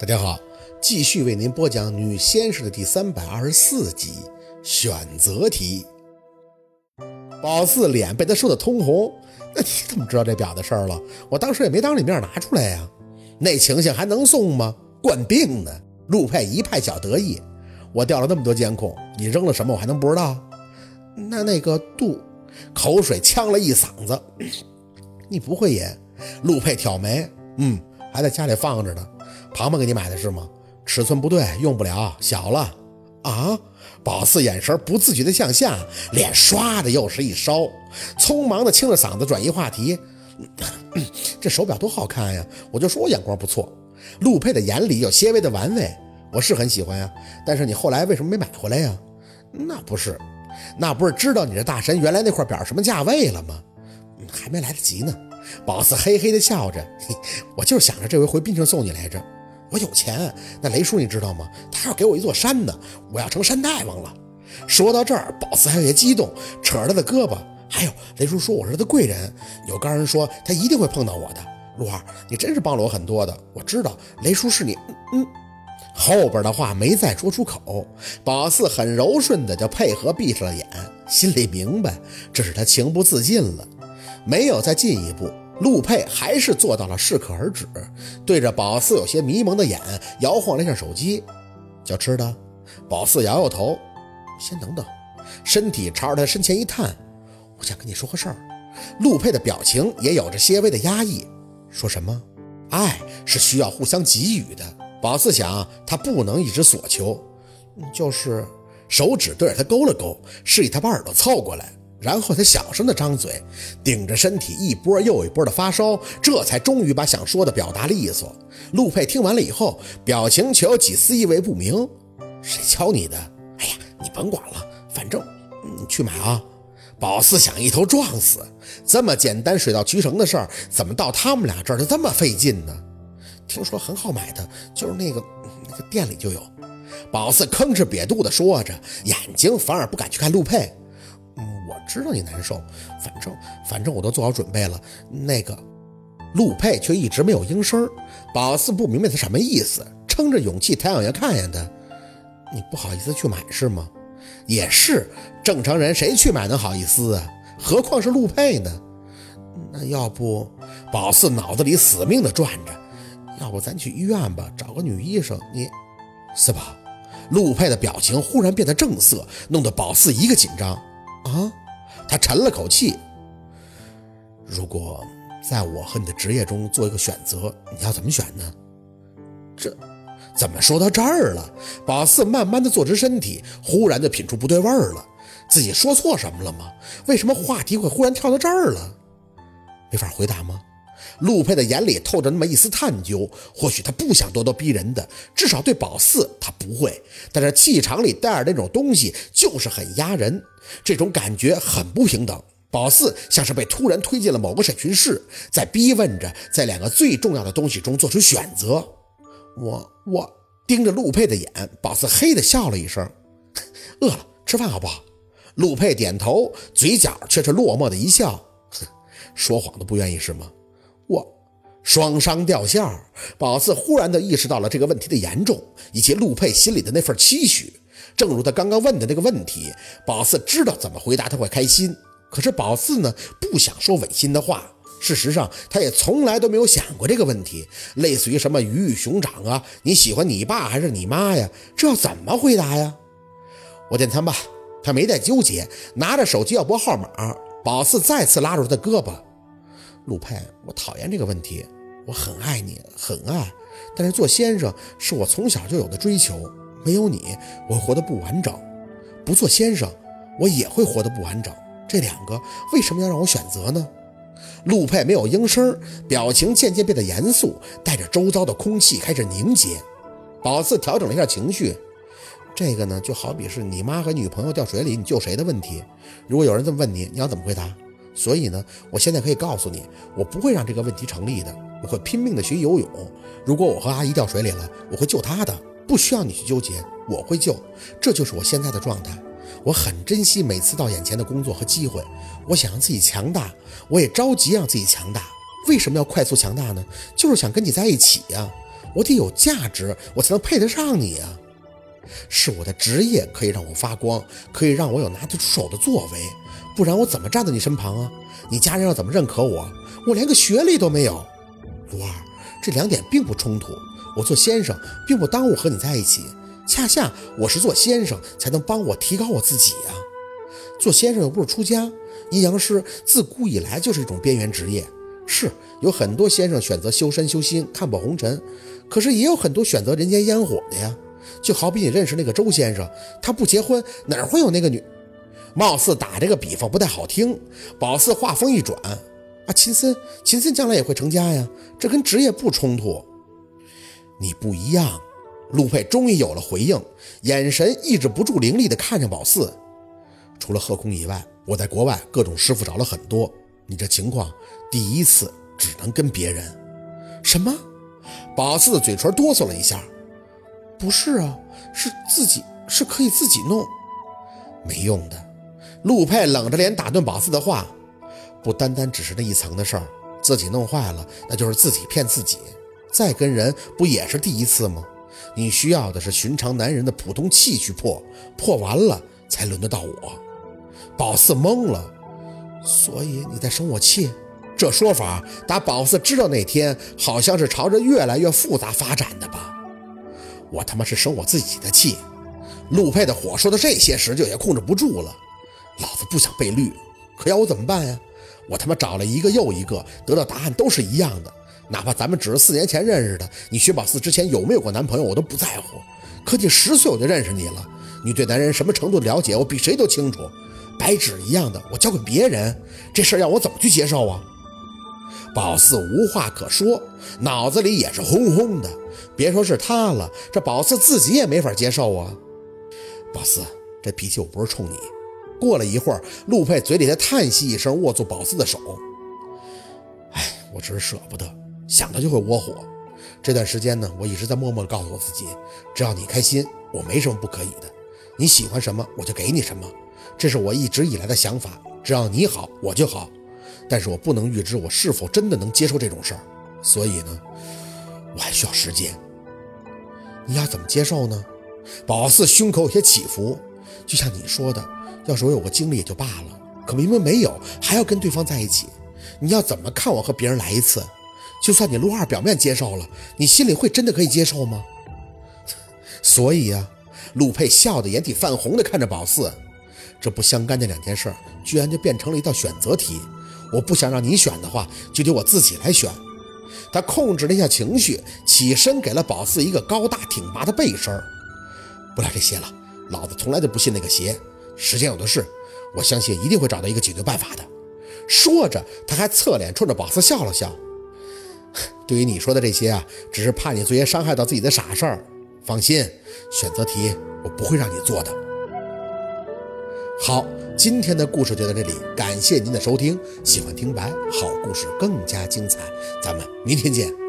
大家好，继续为您播讲《女先生》的第三百二十四集选择题。宝四脸被他说的通红，那你怎么知道这表的事儿了？我当时也没当你面拿出来呀，那情形还能送吗？惯病呢！陆佩一派小得意，我调了那么多监控，你扔了什么我还能不知道？那那个杜，口水呛了一嗓子，你不会也？陆佩挑眉，嗯，还在家里放着呢。庞庞给你买的是吗？尺寸不对，用不了，小了。啊！宝四眼神不自觉地向下，脸唰的又是一烧，匆忙的清着嗓子转移话题。这手表多好看呀！我就说我眼光不错。陆佩的眼里有些微的玩味，我是很喜欢呀。但是你后来为什么没买回来呀？那不是，那不是知道你这大神原来那块表什么价位了吗？还没来得及呢。宝四嘿嘿地笑着，我就是想着这回回滨城送你来着。我有钱，那雷叔你知道吗？他要给我一座山呢，我要成山大王了。说到这儿，宝四还有些激动，扯着他的胳膊。还有雷叔说我是他的贵人，有高人说他一定会碰到我的。陆二，你真是帮了我很多的。我知道雷叔是你，嗯。后边的话没再说出口，宝四很柔顺的就配合闭上了眼，心里明白这是他情不自禁了，没有再进一步。陆佩还是做到了适可而止，对着宝四有些迷蒙的眼摇晃了一下手机，叫吃的。宝四摇摇头，先等等，身体朝着他身前一探，我想跟你说个事儿。陆佩的表情也有着些微的压抑，说什么？爱是需要互相给予的。宝四想，他不能一直索求，就是手指对着他勾了勾，示意他把耳朵凑过来。然后他小声的张嘴，顶着身体一波又一波的发烧，这才终于把想说的表达利索。陆佩听完了以后，表情却有几丝意味不明。谁教你的？哎呀，你甭管了，反正你去买啊。宝四想一头撞死，这么简单水到渠成的事儿，怎么到他们俩这儿就这么费劲呢？听说很好买的，就是那个那个店里就有。宝四吭哧瘪肚的说着，眼睛反而不敢去看陆佩。我知道你难受，反正反正我都做好准备了。那个陆佩却一直没有应声。宝四不明白他什么意思，撑着勇气抬眼看眼他。你不好意思去买是吗？也是，正常人谁去买能好意思啊？何况是陆佩呢？那要不，宝四脑子里死命的转着，要不咱去医院吧，找个女医生。你四宝？陆佩的表情忽然变得正色，弄得宝四一个紧张。啊，他沉了口气。如果在我和你的职业中做一个选择，你要怎么选呢？这怎么说到这儿了？宝四慢慢的坐直身体，忽然就品出不对味儿了。自己说错什么了吗？为什么话题会忽然跳到这儿了？没法回答吗？陆佩的眼里透着那么一丝探究，或许他不想咄咄逼人的，至少对宝四他不会。但是气场里带着那种东西，就是很压人，这种感觉很不平等。宝四像是被突然推进了某个审讯室，在逼问着，在两个最重要的东西中做出选择。我我盯着陆佩的眼，宝四嘿的笑了一声，饿了，吃饭好不好？陆佩点头，嘴角却是落寞的一笑，说谎都不愿意是吗？我双商吊线儿宝四忽然的意识到了这个问题的严重，以及陆佩心里的那份期许。正如他刚刚问的那个问题，宝四知道怎么回答他会开心，可是宝四呢不想说违心的话。事实上，他也从来都没有想过这个问题，类似于什么鱼与熊掌啊，你喜欢你爸还是你妈呀？这要怎么回答呀？我点餐吧。他没再纠结，拿着手机要拨号码。宝四再次拉住他的胳膊。陆佩，我讨厌这个问题。我很爱你，很爱，但是做先生是我从小就有的追求。没有你，我活得不完整；不做先生，我也会活得不完整。这两个为什么要让我选择呢？陆佩没有应声，表情渐渐变得严肃，带着周遭的空气开始凝结。宝四调整了一下情绪，这个呢，就好比是你妈和女朋友掉水里，你救谁的问题。如果有人这么问你，你要怎么回答？所以呢，我现在可以告诉你，我不会让这个问题成立的。我会拼命的学游泳。如果我和阿姨掉水里了，我会救她的，不需要你去纠结，我会救。这就是我现在的状态。我很珍惜每次到眼前的工作和机会。我想让自己强大，我也着急让自己强大。为什么要快速强大呢？就是想跟你在一起呀。我得有价值，我才能配得上你啊！是我的职业可以让我发光，可以让我有拿得出手的作为，不然我怎么站在你身旁啊？你家人要怎么认可我？我连个学历都没有。卢二，这两点并不冲突。我做先生并不耽误和你在一起，恰恰我是做先生才能帮我提高我自己呀。做先生又不是出家，阴阳师自古以来就是一种边缘职业。是有很多先生选择修身修心，看破红尘，可是也有很多选择人间烟火的呀。就好比你认识那个周先生，他不结婚哪会有那个女？貌似打这个比方不太好听。宝四话锋一转，啊，秦森，秦森将来也会成家呀，这跟职业不冲突。你不一样。陆佩终于有了回应，眼神抑制不住凌厉的看着宝四。除了贺空以外，我在国外各种师傅找了很多。你这情况，第一次只能跟别人。什么？宝四的嘴唇哆嗦了一下。不是啊，是自己是可以自己弄，没用的。陆佩冷着脸打断宝四的话，不单单只是那一层的事儿，自己弄坏了，那就是自己骗自己。再跟人不也是第一次吗？你需要的是寻常男人的普通气去破，破完了才轮得到我。宝四懵了，所以你在生我气？这说法打宝四知道那天，好像是朝着越来越复杂发展的吧？我他妈是生我自己的气。陆佩的火说到这些时就也控制不住了。老子不想被绿，可要我怎么办呀？我他妈找了一个又一个，得到答案都是一样的。哪怕咱们只是四年前认识的，你薛宝四之前有没有过男朋友，我都不在乎。可你十岁我就认识你了，你对男人什么程度的了解，我比谁都清楚。白纸一样的，我交给别人，这事儿让我怎么去接受啊？宝四无话可说，脑子里也是轰轰的。别说是他了，这宝四自己也没法接受啊。宝四，这脾气我不是冲你。过了一会儿，陆佩嘴里在叹息一声，握住宝四的手。哎，我只是舍不得，想到就会窝火。这段时间呢，我一直在默默地告诉我自己，只要你开心，我没什么不可以的。你喜欢什么，我就给你什么。这是我一直以来的想法，只要你好，我就好。但是我不能预知我是否真的能接受这种事儿，所以呢，我还需要时间。你要怎么接受呢？宝四胸口有些起伏，就像你说的，要是我有个经历也就罢了，可明明没有，还要跟对方在一起，你要怎么看我和别人来一次？就算你陆二表面接受了，你心里会真的可以接受吗？所以啊，陆佩笑得眼底泛红的看着宝四。这不相干的两件事，居然就变成了一道选择题。我不想让你选的话，就得我自己来选。他控制了一下情绪，起身给了宝四一个高大挺拔的背身。不聊这些了，老子从来就不信那个邪。时间有的是，我相信一定会找到一个解决办法的。说着，他还侧脸冲着宝四笑了笑。对于你说的这些啊，只是怕你做些伤害到自己的傻事儿。放心，选择题我不会让你做的。好，今天的故事就到这里，感谢您的收听。喜欢听白好故事更加精彩，咱们明天见。